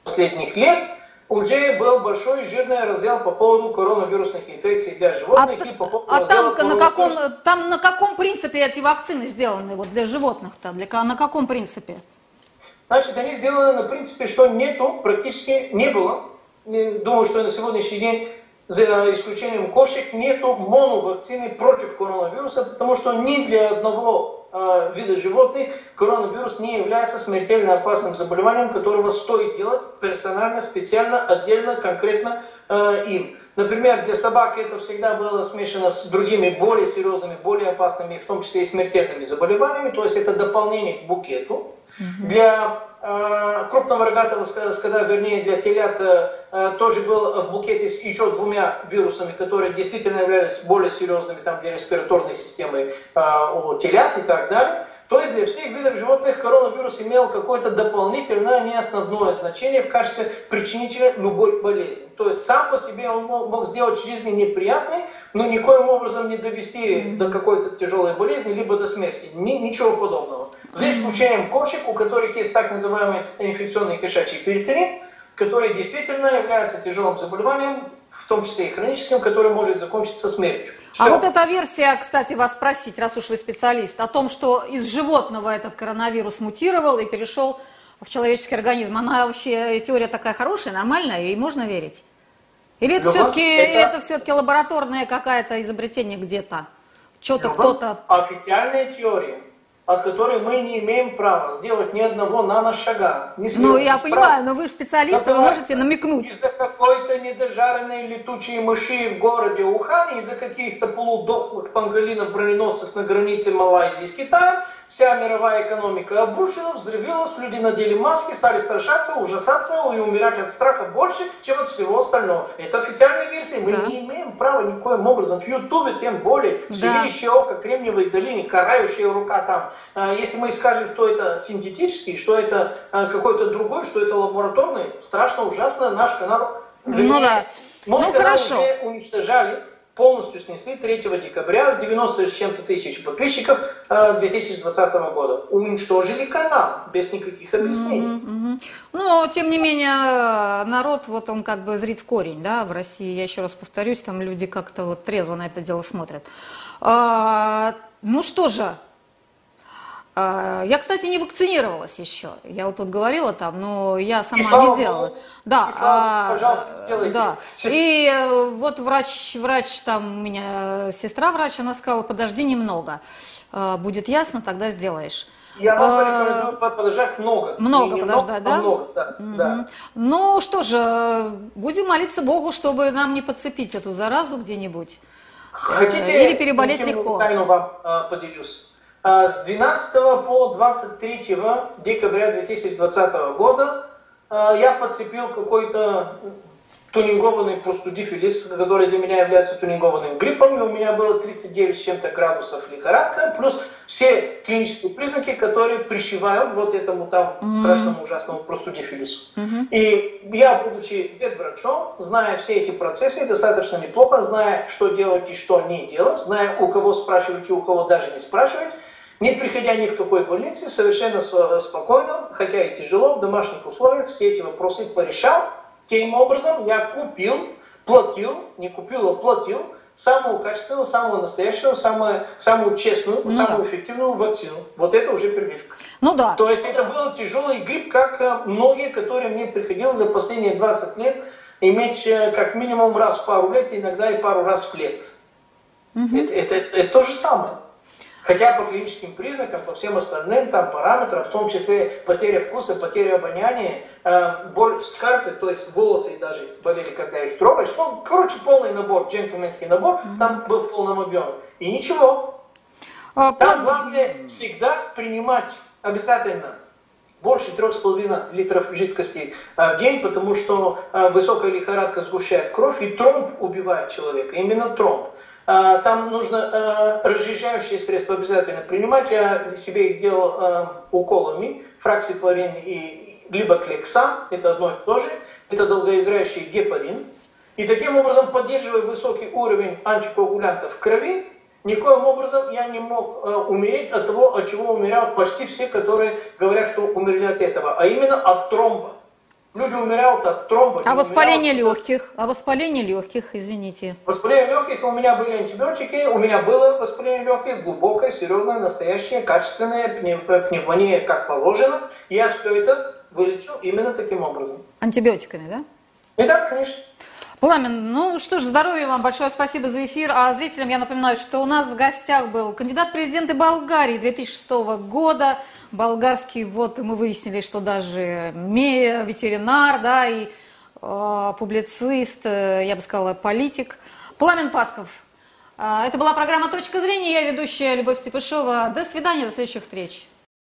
последних лет, уже был большой жирный раздел по поводу коронавирусных инфекций для животных. А, и по поводу а там на, каком, там на каком принципе эти вакцины сделаны вот для животных-то? Для, на каком принципе? Значит, они сделаны на принципе, что нету, практически не было. Думаю, что на сегодняшний день за исключением кошек, нету моновакцины против коронавируса, потому что ни для одного э, вида животных коронавирус не является смертельно опасным заболеванием, которого стоит делать персонально, специально, отдельно, конкретно э, им. Например, для собак это всегда было смешано с другими более серьезными, более опасными, в том числе и смертельными заболеваниями, то есть это дополнение к букету. Для крупного рогатого скота, вернее для телят, э, тоже был букет с еще двумя вирусами, которые действительно являлись более серьезными там, для респираторной системы э, у телят и так далее. То есть для всех видов животных коронавирус имел какое-то дополнительное, не основное значение в качестве причинителя любой болезни. То есть сам по себе он мог, сделать жизнь неприятной, но никоим образом не довести до какой-то тяжелой болезни, либо до смерти. Ни, ничего подобного. За исключением кошек, у которых есть так называемый инфекционный кишачий перитонит, который действительно является тяжелым заболеванием, в том числе и хроническим, который может закончиться смертью. Все. А вот эта версия, кстати, вас спросить, раз уж вы специалист, о том, что из животного этот коронавирус мутировал и перешел в человеческий организм, она вообще теория такая хорошая, нормальная, ей можно верить? Или это все-таки это... это все-таки лабораторное какое-то изобретение где-то? Что-то кто-то... Официальная теория от которой мы не имеем права сделать ни одного наношага. Ни ну, я понимаю, но вы же специалист, вы можете намекнуть. Из-за какой-то недожаренной летучей мыши в городе Ухане, из-за каких-то полудохлых панголинов броненосцев на границе Малайзии с Китаем, Вся мировая экономика обрушилась, взрывилась, люди надели маски, стали страшаться, ужасаться и умирать от страха больше, чем от всего остального. Это официальная версия. Мы да. не имеем права никоим образом. В Ютубе тем более. В да. око, Кремниевой долине, карающая рука там. А если мы скажем, что это синтетический, что это а, какой-то другой, что это лабораторный, страшно, ужасно, наш канал... Ну да. Мой ну хорошо. уничтожали полностью снесли 3 декабря с 90 с чем-то тысяч подписчиков 2020 э, года. Уничтожили канал без никаких объяснений. Mm-hmm, mm-hmm. Но, тем не менее, народ, вот он как бы зрит в корень, да, в России, я еще раз повторюсь, там люди как-то вот трезво на это дело смотрят. А, ну что же, я, кстати, не вакцинировалась еще. Я вот тут говорила там, но я сама и не сделала. Да, а, пожалуйста, делайте. Да. И э, вот врач, врач там у меня сестра врач, она сказала, подожди немного, а, будет ясно, тогда сделаешь. Я вам а, порекомендую подождать много. Много не подождать, много, да? Много, да, угу. да. Ну что же, будем молиться Богу, чтобы нам не подцепить эту заразу где-нибудь. Хотите, Или переболеть легко. Тайну вам э, поделюсь. А с 12 по 23 декабря 2020 года а, я подцепил какой-то тунингованный простудифилис, который для меня является тунингованным гриппом, и у меня было 39 с чем-то градусов лихорадка, плюс все клинические признаки, которые пришивают вот этому там mm-hmm. страшному ужасному простудифилису. Mm-hmm. И я, будучи ветврачом, зная все эти процессы, достаточно неплохо, зная, что делать и что не делать, зная, у кого спрашивать и у кого даже не спрашивать, не приходя ни в какой больнице, совершенно спокойно, хотя и тяжело, в домашних условиях все эти вопросы порешал. Тем образом я купил, платил, не купил, а платил самую качественную, самую настоящую, самую, самую честную, ну, самую да. эффективную вакцину. Вот это уже прививка. Ну да. То есть это был тяжелый грипп, как э, многие, которые мне приходилось за последние 20 лет иметь э, как минимум раз в пару лет, иногда и пару раз в лет. Угу. Это, это, это, это то же самое. Хотя по клиническим признакам, по всем остальным там параметрам, в том числе потеря вкуса, потеря обоняния, э, боль в скальпе, то есть волосы даже болели, когда их трогаешь. Ну, короче, полный набор, джентльменский набор, mm-hmm. там был в полном объеме. И ничего. А, там главное всегда принимать обязательно больше 3,5 литров жидкости э, в день, потому что э, высокая лихорадка сгущает кровь, и тромб убивает человека, именно тромб. А, там нужно э, разжижающие средства обязательно принимать. Я себе их делал э, уколами, фраксиклорин и либо клексан, это одно и то же. Это долгоиграющий гепарин. И таким образом, поддерживая высокий уровень антикоагулянтов в крови, никоим образом я не мог умереть от того, от чего умирают почти все, которые говорят, что умерли от этого, а именно от тромба. Люди умирают от тромба. А воспаление умирают... легких? А воспаление легких, извините. Воспаление легких, у меня были антибиотики, у меня было воспаление легких, глубокое, серьезное, настоящее, качественное, пневмония как положено. Я все это вылечил именно таким образом. Антибиотиками, да? И да, конечно. Пламен, ну что ж, здоровья вам, большое спасибо за эфир. А зрителям я напоминаю, что у нас в гостях был кандидат в президенты Болгарии 2006 года, болгарский, вот мы выяснили, что даже ветеринар, да, и э, публицист, э, я бы сказала, политик. Пламен Пасков. Э, это была программа «Точка зрения». Я ведущая Любовь Степышова. До свидания, до следующих встреч.